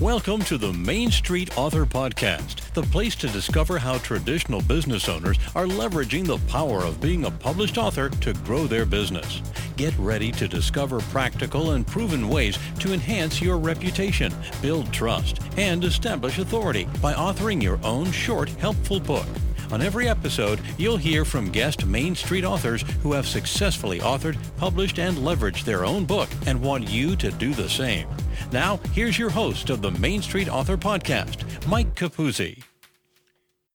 Welcome to the Main Street Author Podcast, the place to discover how traditional business owners are leveraging the power of being a published author to grow their business. Get ready to discover practical and proven ways to enhance your reputation, build trust, and establish authority by authoring your own short, helpful book. On every episode, you'll hear from guest Main Street authors who have successfully authored, published, and leveraged their own book and want you to do the same. Now, here's your host of the Main Street Author Podcast, Mike Capuzzi.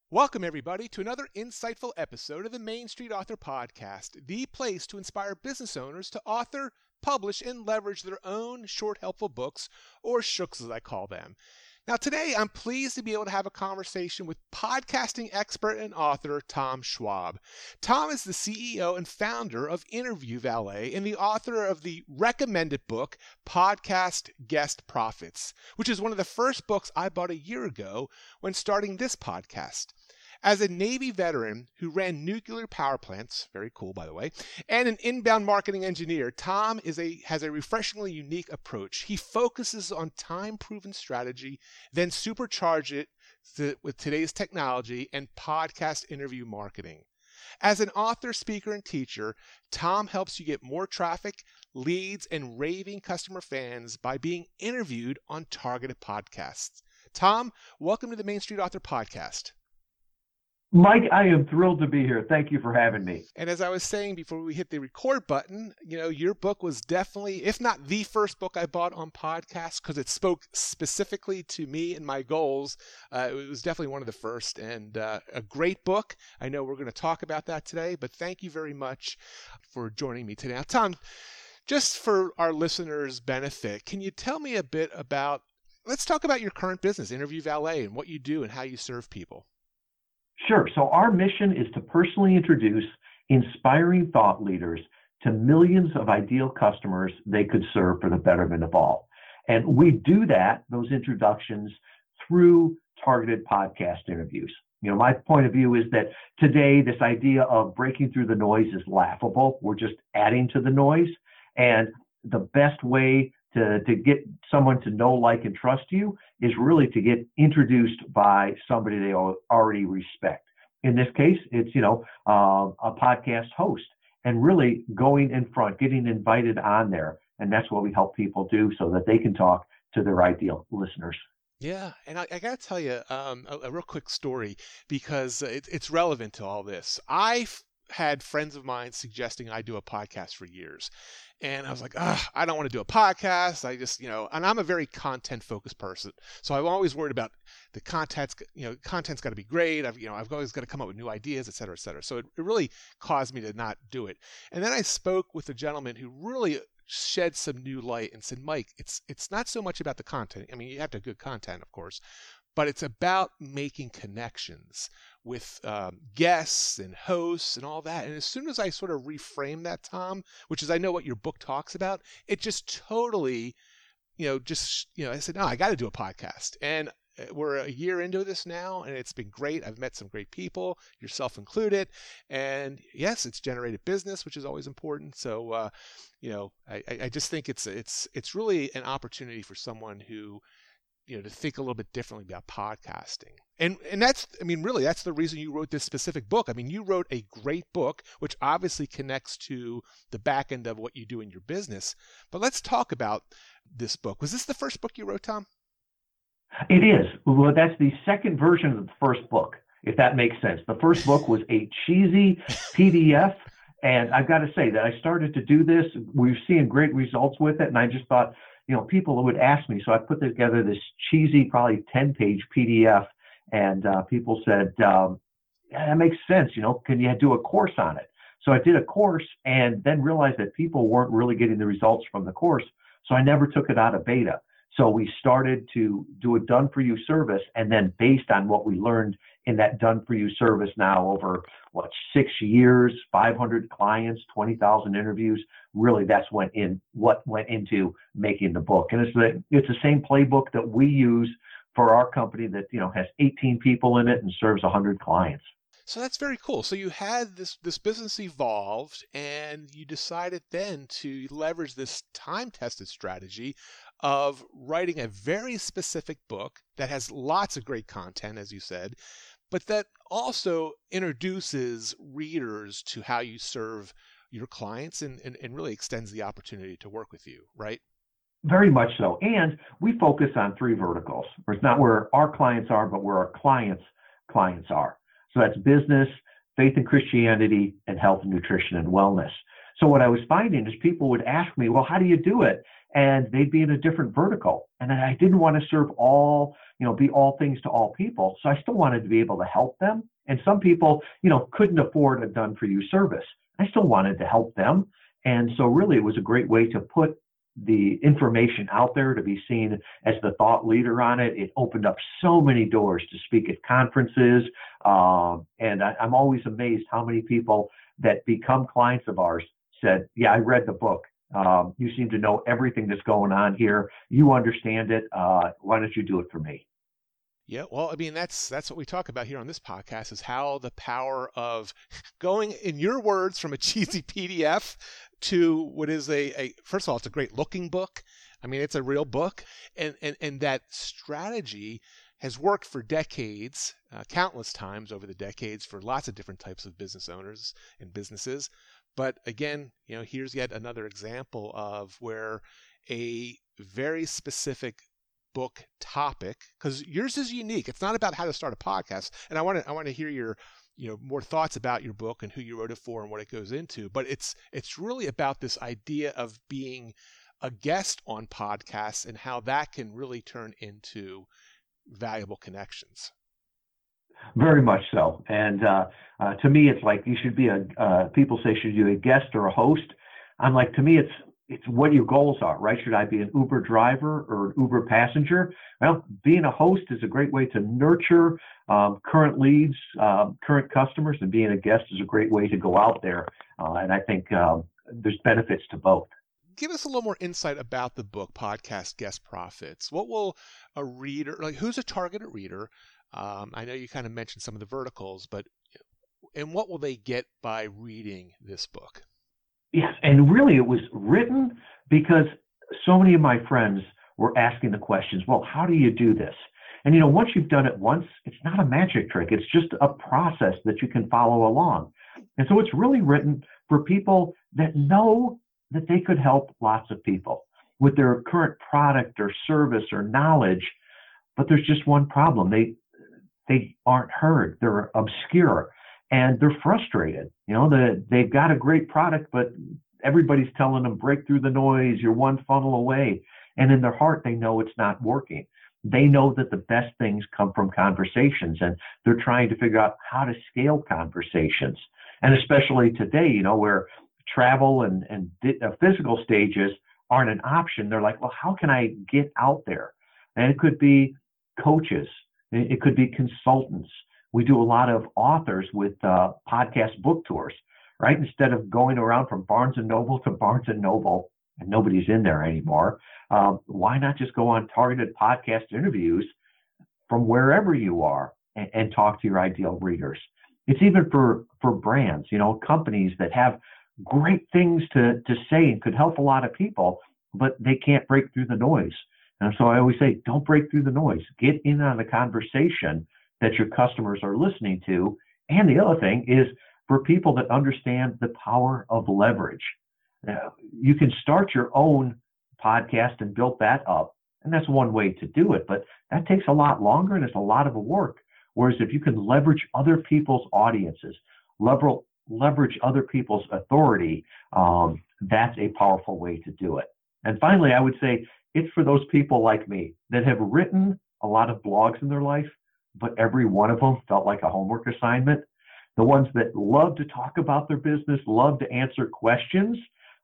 Welcome, everybody, to another insightful episode of the Main Street Author Podcast, the place to inspire business owners to author, publish, and leverage their own short, helpful books, or shooks as I call them. Now, today I'm pleased to be able to have a conversation with podcasting expert and author Tom Schwab. Tom is the CEO and founder of Interview Valet and the author of the recommended book, Podcast Guest Profits, which is one of the first books I bought a year ago when starting this podcast. As a Navy veteran who ran nuclear power plants, very cool by the way, and an inbound marketing engineer, Tom is a has a refreshingly unique approach. He focuses on time-proven strategy, then supercharge it to, with today's technology and podcast interview marketing. As an author, speaker, and teacher, Tom helps you get more traffic, leads, and raving customer fans by being interviewed on targeted podcasts. Tom, welcome to the Main Street Author Podcast. Mike, I am thrilled to be here. Thank you for having me. And as I was saying before we hit the record button, you know, your book was definitely, if not the first book I bought on podcast, because it spoke specifically to me and my goals. Uh, it was definitely one of the first and uh, a great book. I know we're going to talk about that today, but thank you very much for joining me today. Now, Tom, just for our listeners' benefit, can you tell me a bit about, let's talk about your current business, Interview Valet, and what you do and how you serve people. Sure. So our mission is to personally introduce inspiring thought leaders to millions of ideal customers they could serve for the betterment of all. And we do that, those introductions, through targeted podcast interviews. You know, my point of view is that today this idea of breaking through the noise is laughable. We're just adding to the noise. And the best way to, to get someone to know, like, and trust you is really to get introduced by somebody they already respect. In this case, it's, you know, uh, a podcast host and really going in front, getting invited on there. And that's what we help people do so that they can talk to their ideal listeners. Yeah, and I, I got to tell you um, a, a, real quick story because it, it's relevant to all this. I had friends of mine suggesting I do a podcast for years. And I was like, I don't want to do a podcast. I just, you know, and I'm a very content focused person. So I'm always worried about the content's, you know, content's got to be great. I've, you know, I've always got to come up with new ideas, et cetera, et cetera. So it, it really caused me to not do it. And then I spoke with a gentleman who really shed some new light and said, Mike, it's it's not so much about the content. I mean, you have to have good content, of course, but it's about making connections with um, guests and hosts and all that. And as soon as I sort of reframe that, Tom, which is I know what your book talks about, it just totally, you know, just you know, I said, no, I got to do a podcast, and uh, we're a year into this now, and it's been great. I've met some great people, yourself included, and yes, it's generated business, which is always important. So, uh, you know, I, I just think it's it's it's really an opportunity for someone who you know to think a little bit differently about podcasting. And and that's i mean really that's the reason you wrote this specific book. I mean you wrote a great book which obviously connects to the back end of what you do in your business. But let's talk about this book. Was this the first book you wrote tom? It is. Well that's the second version of the first book if that makes sense. The first book was a cheesy pdf and i've got to say that i started to do this. We're seeing great results with it and i just thought you know, people would ask me. So I put together this cheesy, probably 10 page PDF, and uh, people said, um, yeah, that makes sense. You know, can you do a course on it? So I did a course and then realized that people weren't really getting the results from the course. So I never took it out of beta. So we started to do a done for you service. And then based on what we learned in that done for you service now over what, six years, 500 clients, 20,000 interviews, really that's went in what went into making the book. And it's the, it's the same playbook that we use for our company that, you know, has 18 people in it and serves 100 clients. So that's very cool. So you had this this business evolved, and you decided then to leverage this time tested strategy of writing a very specific book that has lots of great content, as you said, but that also introduces readers to how you serve your clients and, and, and really extends the opportunity to work with you, right? Very much so. And we focus on three verticals. It's not where our clients are, but where our clients' clients are. So that's business, faith and Christianity, and health and nutrition and wellness. So what I was finding is people would ask me, well, how do you do it? And they'd be in a different vertical. And I didn't want to serve all, you know, be all things to all people. So I still wanted to be able to help them. And some people, you know, couldn't afford a done for you service. I still wanted to help them. And so really it was a great way to put the information out there to be seen as the thought leader on it. It opened up so many doors to speak at conferences. Um, and I, I'm always amazed how many people that become clients of ours said, Yeah, I read the book. Um, you seem to know everything that's going on here. You understand it. Uh, why don't you do it for me? Yeah, well, I mean that's that's what we talk about here on this podcast is how the power of going in your words from a cheesy PDF to what is a, a first of all it's a great looking book. I mean it's a real book and and and that strategy has worked for decades, uh, countless times over the decades for lots of different types of business owners and businesses. But again, you know, here's yet another example of where a very specific book topic because yours is unique. It's not about how to start a podcast, and I want to I want to hear your you know more thoughts about your book and who you wrote it for and what it goes into. But it's it's really about this idea of being a guest on podcasts and how that can really turn into valuable connections. Very much so. And uh, uh, to me, it's like you should be a. Uh, people say should you be a guest or a host? I'm like to me, it's it's what your goals are, right? Should I be an Uber driver or an Uber passenger? Well, being a host is a great way to nurture um, current leads, um, current customers, and being a guest is a great way to go out there. Uh, and I think um, there's benefits to both. Give us a little more insight about the book, Podcast Guest Profits. What will a reader, like who's a targeted reader? Um, I know you kind of mentioned some of the verticals, but and what will they get by reading this book? Yes, and really it was written because so many of my friends were asking the questions, well, how do you do this? And you know, once you've done it once, it's not a magic trick. It's just a process that you can follow along. And so it's really written for people that know that they could help lots of people with their current product or service or knowledge, but there's just one problem. They they aren't heard. They're obscure and they're frustrated. You know, the, they've got a great product, but everybody's telling them break through the noise. You're one funnel away. And in their heart, they know it's not working. They know that the best things come from conversations and they're trying to figure out how to scale conversations. And especially today, you know, where travel and, and uh, physical stages aren't an option. They're like, well, how can I get out there? And it could be coaches it could be consultants. We do a lot of authors with uh, podcast book tours, right? Instead of going around from Barnes and Noble to Barnes and Noble, and nobody's in there anymore. Um, why not just go on targeted podcast interviews from wherever you are and, and talk to your ideal readers? It's even for for brands, you know, companies that have great things to to say and could help a lot of people, but they can't break through the noise. And so I always say, don't break through the noise. Get in on the conversation that your customers are listening to. And the other thing is for people that understand the power of leverage. Now, you can start your own podcast and build that up. And that's one way to do it, but that takes a lot longer and it's a lot of work. Whereas if you can leverage other people's audiences, leverage, leverage other people's authority, um, that's a powerful way to do it. And finally, I would say it's for those people like me that have written a lot of blogs in their life, but every one of them felt like a homework assignment. The ones that love to talk about their business, love to answer questions.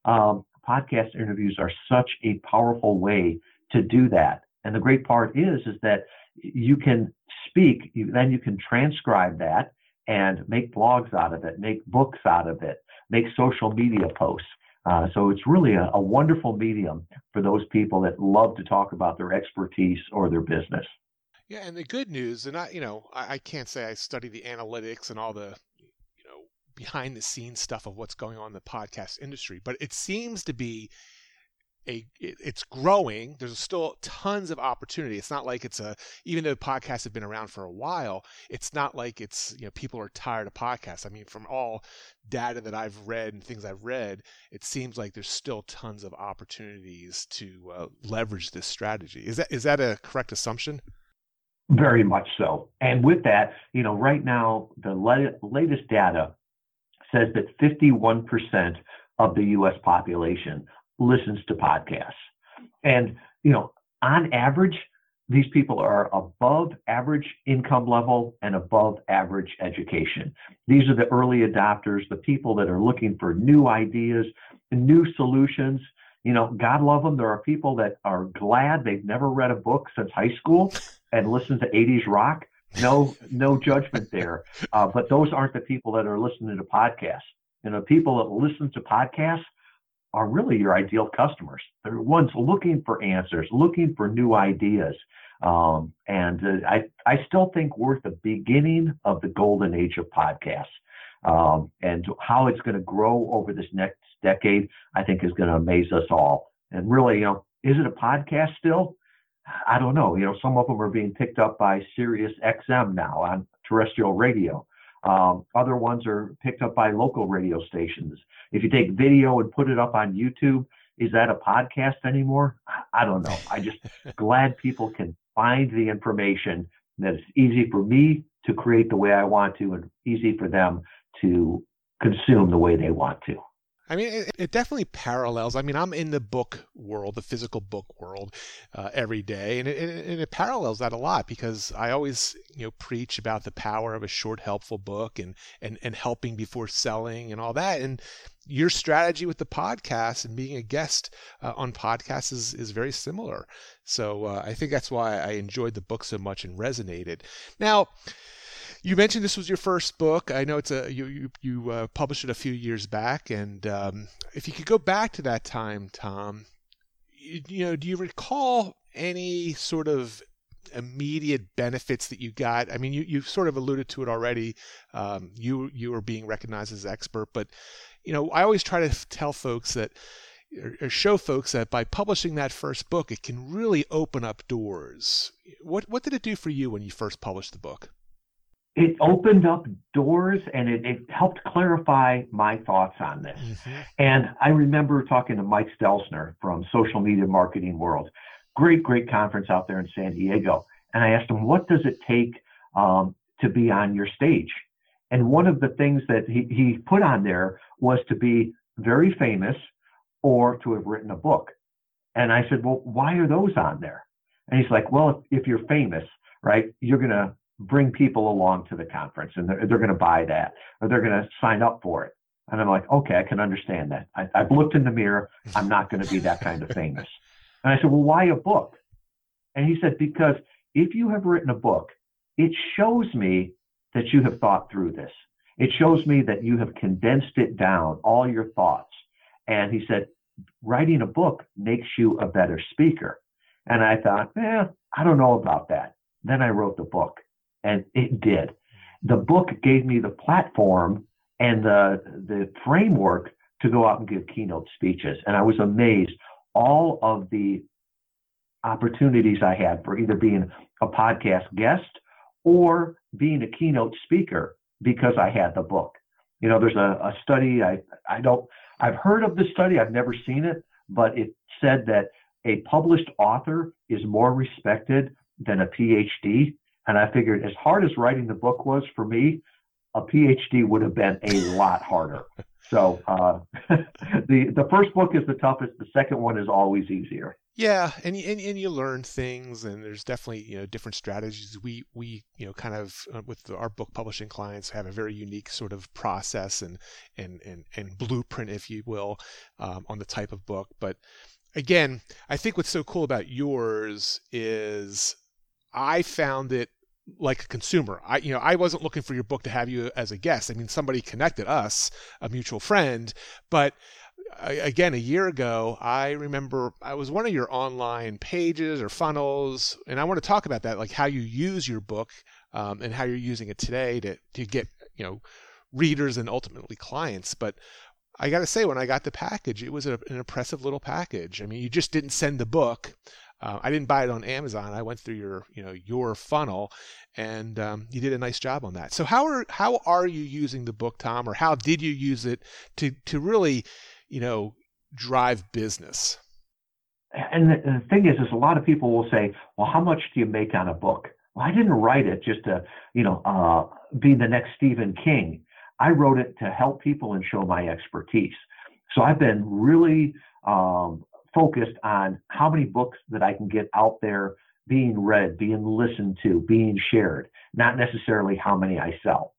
Um, podcast interviews are such a powerful way to do that. And the great part is, is that you can speak, you, then you can transcribe that and make blogs out of it, make books out of it, make social media posts. Uh, so it's really a, a, wonderful medium for those people that love to talk about their expertise or their business. Yeah, and the good news, and I, you know, I, I can't say I study the analytics and all the, you know, behind the scenes stuff of what's going on in the podcast industry, but it seems to be a it's growing. There's still tons of opportunity. It's not like it's a even though podcasts have been around for a while, it's not like it's you know people are tired of podcasts. I mean, from all data that I've read and things I've read, it seems like there's still tons of opportunities to uh, leverage this strategy. Is that is that a correct assumption? Very much so. And with that, you know, right now the le- latest data says that 51% of the U.S. population listens to podcasts. And, you know, on average, these people are above average income level and above average education. These are the early adopters, the people that are looking for new ideas, new solutions. You know, God love them. There are people that are glad they've never read a book since high school and listen to 80s rock. No, no judgment there. Uh, but those aren't the people that are listening to podcasts. You know, people that listen to podcasts are really your ideal customers. They're ones looking for answers, looking for new ideas. Um, and uh, I, I still think we're at the beginning of the golden age of podcasts. Um, and how it's going to grow over this next decade, I think is going to amaze us all. And really, you know, is it a podcast still? I don't know. You know, some of them are being picked up by Sirius XM now on terrestrial radio. Um, other ones are picked up by local radio stations. If you take video and put it up on YouTube, is that a podcast anymore? I don't know. I just glad people can find the information that it's easy for me to create the way I want to and easy for them to consume the way they want to. I mean, it, it, definitely parallels. I mean, I'm in the book world, the physical book world, uh, every day, and it, and it, parallels that a lot because I always, you know, preach about the power of a short, helpful book and and and helping before selling and all that. And your strategy with the podcast and being a guest uh, on podcasts is is very similar. So uh, I think that's why I enjoyed the book so much and resonated. Now you mentioned this was your first book. I know it's a you you, you uh, published it a few years back, and um, if you could go back to that time, Tom, you, you know, do you recall any sort of immediate benefits that you got? I mean, you you sort of alluded to it already. Um, you you were being recognized as expert, but you know, I always try to tell folks that or show folks that by publishing that first book, it can really open up doors. What what did it do for you when you first published the book? It opened up doors and it, it, helped clarify my thoughts on this. Mm-hmm. And I remember talking to Mike Stelzner from Social Media Marketing World, great, great conference out there in San Diego. And I asked him, what does it take um, to be on your stage? And one of the things that he, he put on there was to be very famous or to have written a book. And I said, well, why are those on there? And he's like, well, if, if you're famous, right, you're going to bring people along to the conference and they're, they're going to buy that or they're going to sign up for it. And I'm like, okay, I can understand that. I, have looked in the mirror. I'm not going to be that kind of famous. And I said, well, why a book? And he said, because if you have written a book, it shows me that you have thought through this. It shows me that you have condensed it down, all your thoughts. And he said, writing a book makes you a better speaker. And I thought, eh, I don't know about that. Then I wrote the book and it did. The book gave me the platform and the the framework to go out and give keynote speeches, and I was amazed all of the opportunities I had for either being a podcast guest or being a keynote speaker because I had the book. You know, there's a, a study I I don't I've heard of the study, I've never seen it, but it said that a published author is more respected than a PhD and I figured, as hard as writing the book was for me, a PhD would have been a lot harder. So uh, the the first book is the toughest. The second one is always easier. Yeah, and and and you learn things, and there's definitely you know different strategies. We we you know kind of uh, with the, our book publishing clients have a very unique sort of process and and and, and blueprint, if you will, um, on the type of book. But again, I think what's so cool about yours is I found it like a consumer. I you know I wasn't looking for your book to have you as a guest. I mean somebody connected us, a mutual friend, but again a year ago I remember I was one of your online pages or funnels and I want to talk about that like how you use your book um, and how you're using it today to to get you know readers and ultimately clients but I got to say, when I got the package, it was a, an impressive little package. I mean, you just didn't send the book. Uh, I didn't buy it on Amazon. I went through your, you know, your funnel, and um, you did a nice job on that. So how are how are you using the book, Tom, or how did you use it to to really, you know, drive business? And the, thing is, is a lot of people will say, "Well, how much do you make on a book?" Well, I didn't write it just to, you know, uh, be the next Stephen King. I wrote it to help people and show my expertise. So I've been really um, focused on how many books that I can get out there being read, being listened to, being shared, not necessarily how many I sell.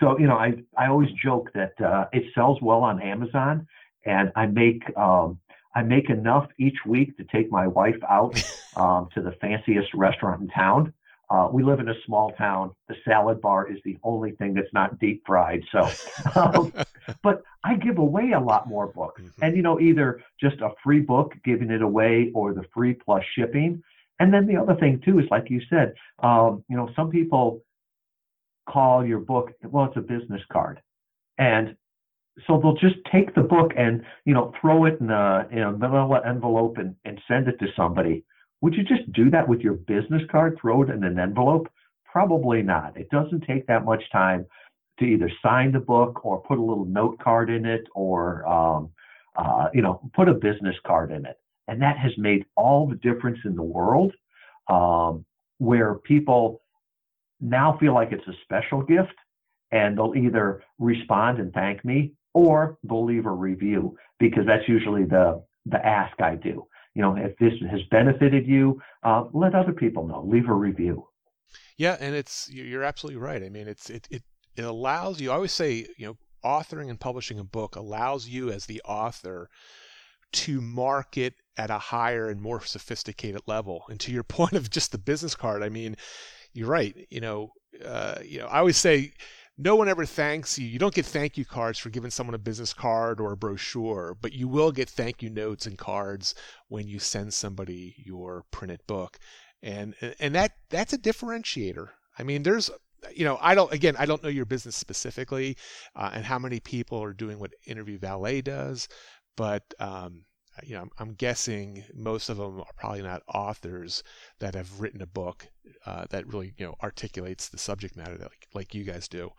So, you know, I, I always joke that uh, it sells well on Amazon and I make, um, I make enough each week to take my wife out um, to the fanciest restaurant in town. Uh, we live in a small town. The salad bar is the only thing that's not deep fried. So, um, but I give away a lot more books, mm-hmm. and you know, either just a free book, giving it away, or the free plus shipping. And then the other thing too is, like you said, um, you know, some people call your book well, it's a business card, and so they'll just take the book and you know throw it in a in a manila envelope and, and send it to somebody would you just do that with your business card, throw it in an envelope? Probably not. It doesn't take that much time to either sign the book or put a little note card in it or, um, uh, you know, put a business card in it. And that has made all the difference in the world um, where people now feel like it's a special gift and they'll either respond and thank me or they'll leave a review because that's usually the, the ask I do you know, if this has benefited you, uh, let other people know. Leave a review. Yeah, and it's you're absolutely right. I mean, it's it it it allows you. I always say, you know, authoring and publishing a book allows you as the author to market at a higher and more sophisticated level. And to your point of just the business card, I mean, you're right. You know, uh, you know, I always say no one ever thanks you. You don't get thank you cards for giving someone a business card or a brochure, but you will get thank you notes and cards when you send somebody your printed book. And and that that's a differentiator. I mean, there's you know, I don't again, I don't know your business specifically uh, and how many people are doing what Interview Valet does, but um, you know, I'm, I'm, guessing most of them are probably not authors that have written a book uh, that really, you know, articulates the subject matter that, like, like you guys do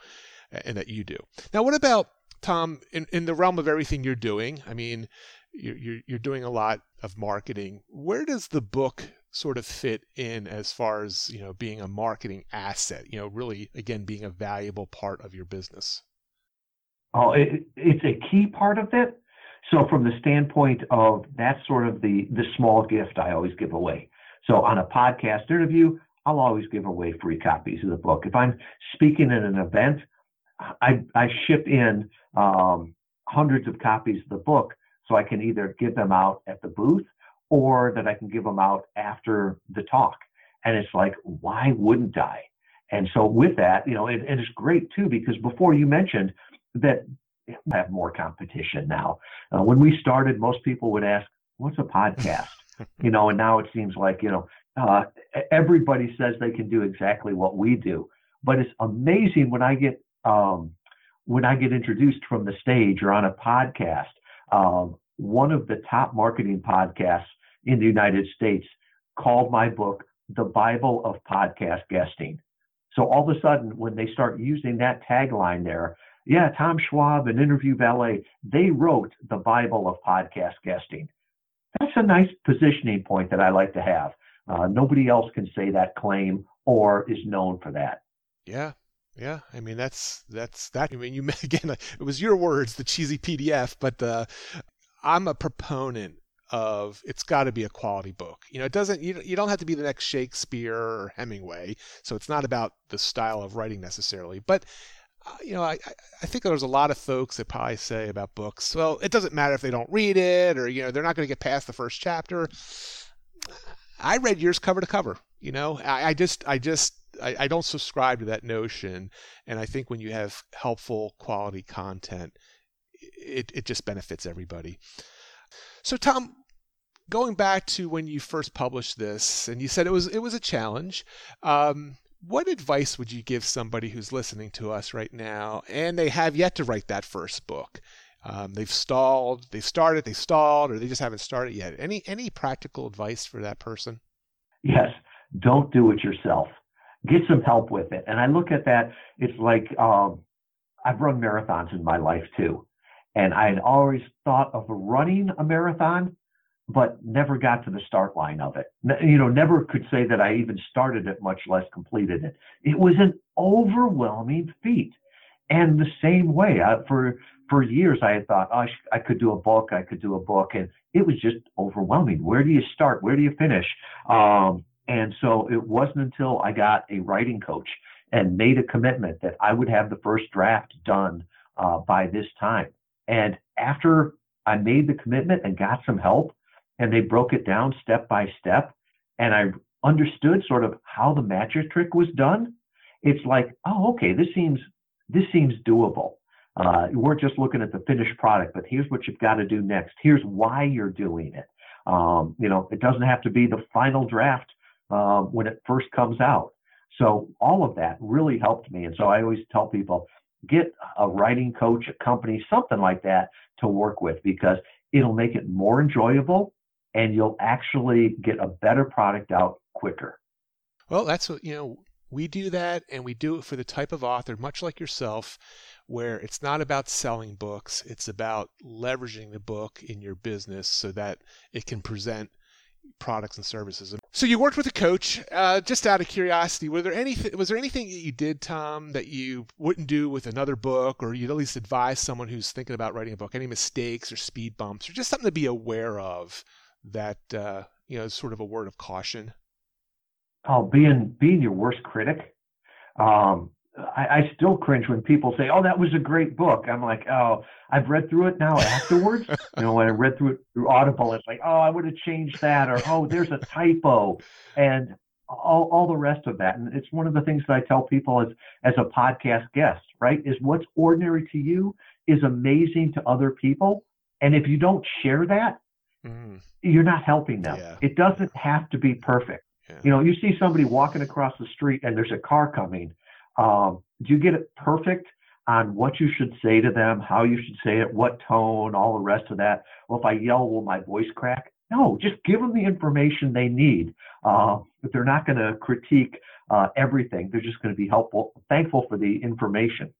and that you do. Now, what about Tom in, in the realm of everything you're doing? I mean, you're, you're doing a lot of marketing. Where does the book sort of fit in as far as, you know, being a marketing asset, you know, really, again, being a valuable part of your business? Oh, it, it's a key part of it so from the standpoint of that's sort of the the small gift I always give away. So on a podcast interview, I'll always give away free copies of the book. If I'm speaking at an event, I I ship in um, hundreds of copies of the book so I can either give them out at the booth or that I can give them out after the talk. And it's like, why wouldn't I? And so with that, you know, it, and it's great too because before you mentioned that we have more competition now. Uh, when we started, most people would ask, "What's a podcast?" you know, and now it seems like you know uh, everybody says they can do exactly what we do. But it's amazing when I get um, when I get introduced from the stage or on a podcast. Um, one of the top marketing podcasts in the United States called my book "The Bible of Podcast Guesting." So all of a sudden, when they start using that tagline there, yeah, Tom Schwab and Interview Valet, they wrote the Bible of podcast guesting. That's a nice positioning point that I like to have. Uh, nobody else can say that claim or is known for that. Yeah, yeah. I mean, that's that's that. I mean, you again, it was your words, the cheesy PDF, but uh, I'm a proponent of it's got to be a quality book. You know, it doesn't. You you don't have to be the next Shakespeare or Hemingway. So it's not about the style of writing necessarily, but uh, you know, I, I think there's a lot of folks that probably say about books, well, it doesn't matter if they don't read it or, you know, they're not going to get past the first chapter. I read yours cover to cover. You know, I, I just, I just, I, I, don't subscribe to that notion. And I think when you have helpful quality content, it, it just benefits everybody. So, Tom, going back to when you first published this, and you said it was it was a challenge. Um, what advice would you give somebody who's listening to us right now and they have yet to write that first book? um, they've stalled, they've started, they stalled, or they just haven't started yet. Any any practical advice for that person? Yes, don't do it yourself. Get some help with it. And I look at that. It's like um, I've run marathons in my life too, and I had always thought of running a marathon, but never got to the start line of it. You know, never could say that I even started it, much less completed it. It was an overwhelming feat. And the same way, I, for for years, I had thought, oh, I, could do a book, I could do a book, and it was just overwhelming. Where do you start? Where do you finish? Um, and so it wasn't until I got a writing coach and made a commitment that I would have the first draft done uh, by this time. And after I made the commitment and got some help, and they broke it down step by step, and I understood sort of how the magic trick was done. It's like, oh, okay, this seems this seems doable. Uh, weren't just looking at the finished product, but here's what you've got to do next. Here's why you're doing it. Um, you know, it doesn't have to be the final draft uh, when it first comes out. So all of that really helped me. And so I always tell people, get a writing coach, a company, something like that to work with because it'll make it more enjoyable and you'll actually get a better product out quicker. Well, that's what, you know, we do that and we do it for the type of author, much like yourself, where it's not about selling books, it's about leveraging the book in your business so that it can present products and services. So you worked with a coach. Uh, just out of curiosity, were there anything? Was there anything that you did, Tom, that you wouldn't do with another book, or you'd at least advise someone who's thinking about writing a book? Any mistakes or speed bumps, or just something to be aware of that uh, you know, is sort of a word of caution? Oh, being being your worst critic. Um, I, I, still cringe when people say, "Oh, that was a great book." I'm like, "Oh, I've read through it now afterwards." you know, when I read through it through Audible, it's like, "Oh, I would have changed that," or "Oh, there's a typo," and all all the rest of that. And it's one of the things that I tell people as as a podcast guest, right? Is what's ordinary to you is amazing to other people, and if you don't share that, mm. you're not helping them. Yeah. It doesn't have to be perfect. Yeah. You know, you see somebody walking across the street and there's a car coming. Um, do you get it perfect on what you should say to them, how you should say it, what tone, all the rest of that? Well, if I yell, will my voice crack? No, just give them the information they need. Uh, but they're not going to critique uh, everything. They're just going to be helpful, thankful for the information.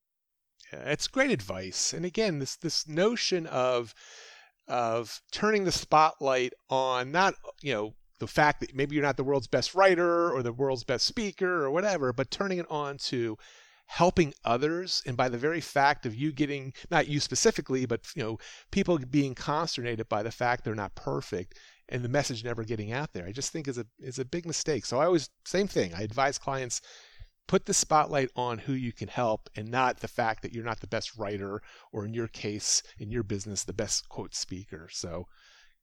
Yeah, it's great advice. And again, this this notion of of turning the spotlight on not you know the fact that maybe you're not the world's best writer or the world's best speaker or whatever, but turning it on to helping others. And by the very fact of you getting not you specifically but you know people being consternated by the fact they're not perfect and the message never getting out there. I just think is a is a big mistake. So i always same thing. I advise clients put the spotlight on who you can help and not the fact that you're not the best writer or in your case in your business the best quote speaker so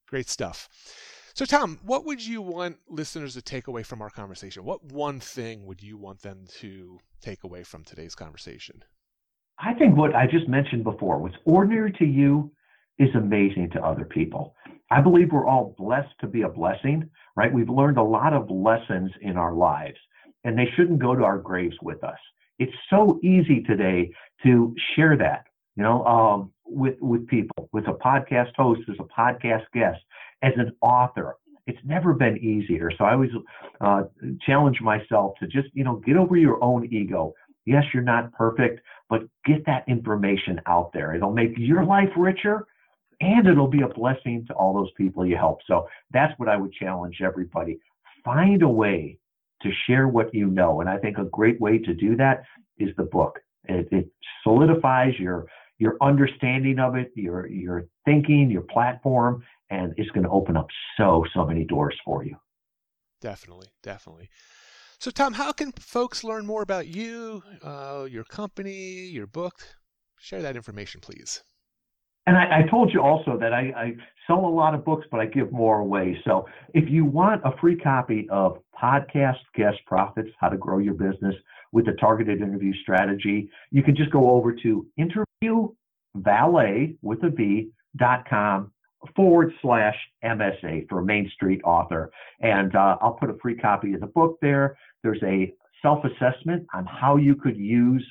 great stuff so, Tom, what would you want listeners to take away from our conversation? What one thing would you want them to take away from today's conversation? I think what I just mentioned before, what's ordinary to you is amazing to other people. I believe we're all blessed to be a blessing, right? We've learned a lot of lessons in our lives, and they shouldn't go to our graves with us. It's so easy today to share that, you know, um, with with people, with a podcast host, as a podcast guest, as an author. It's never been easier. So I always uh, challenge myself to just, you know, get over your own ego. Yes, you're not perfect, but get that information out there. It'll make your life richer and it'll be a blessing to all those people you help. So that's what I would challenge everybody. Find a way to share what you know. And I think a great way to do that is the book. It, it solidifies your your understanding of it, your your thinking, your platform, and it's going to open up so so many doors for you. Definitely, definitely. So, Tom, how can folks learn more about you, uh, your company, your book? Share that information, please. And I, I, told you also that I, I, sell a lot of books, but I give more away. So if you want a free copy of Podcast Guest Profits, How to Grow Your Business with a Targeted Interview Strategy, you can just go over to interviewvalet with a V dot com forward slash MSA for Main Street Author. And uh, I'll put a free copy of the book there. There's a self assessment on how you could use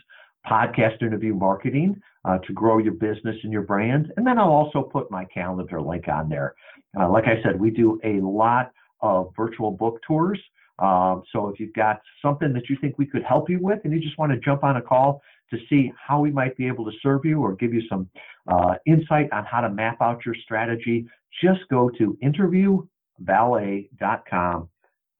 podcast interview marketing uh, to grow your business and your brand. And then I'll also put my calendar link on there. Uh, like I said, we do a lot of virtual book tours. Um, so if you've got something that you think we could help you with and you just want to jump on a call to see how we might be able to serve you or give you some uh, insight on how to map out your strategy, just go to interviewvalet.com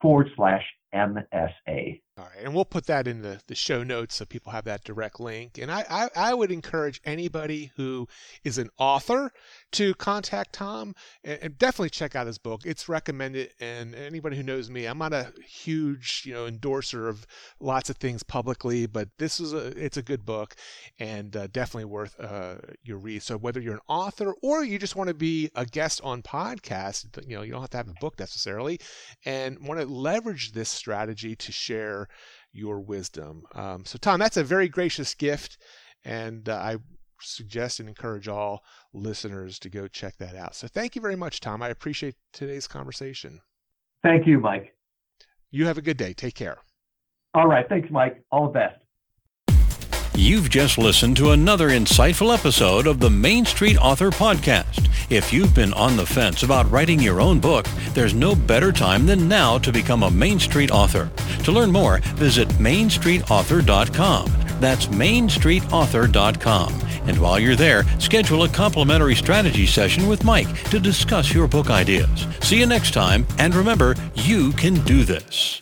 forward slash MSA. All right, and we'll put that in the, the show notes so people have that direct link. And I, I, I, would encourage anybody who is an author to contact Tom and, and, definitely check out his book. It's recommended, and anybody who knows me, I'm not a huge you know endorser of lots of things publicly, but this is a it's a good book and uh, definitely worth uh, your read. So whether you're an author or you just want to be a guest on podcast, you know you don't have to have a book necessarily, and want to leverage this strategy to share your wisdom. Um, so, Tom, that's a very gracious gift, and uh, I suggest and encourage all listeners to go check that out. So, thank you very much, Tom. I appreciate today's conversation. Thank you, Mike. You have a good day. Take care. All right. Thanks, Mike. All the best. You've just listened to another insightful episode of the Main Street Author Podcast. If you've been on the fence about writing your own book, there's no better time than now to become a Main Street author. To learn more, visit mainstreetauthor.com. That's mainstreetauthor.com. And while you're there, schedule a complimentary strategy session with Mike to discuss your book ideas. See you next time, and remember, you can do this.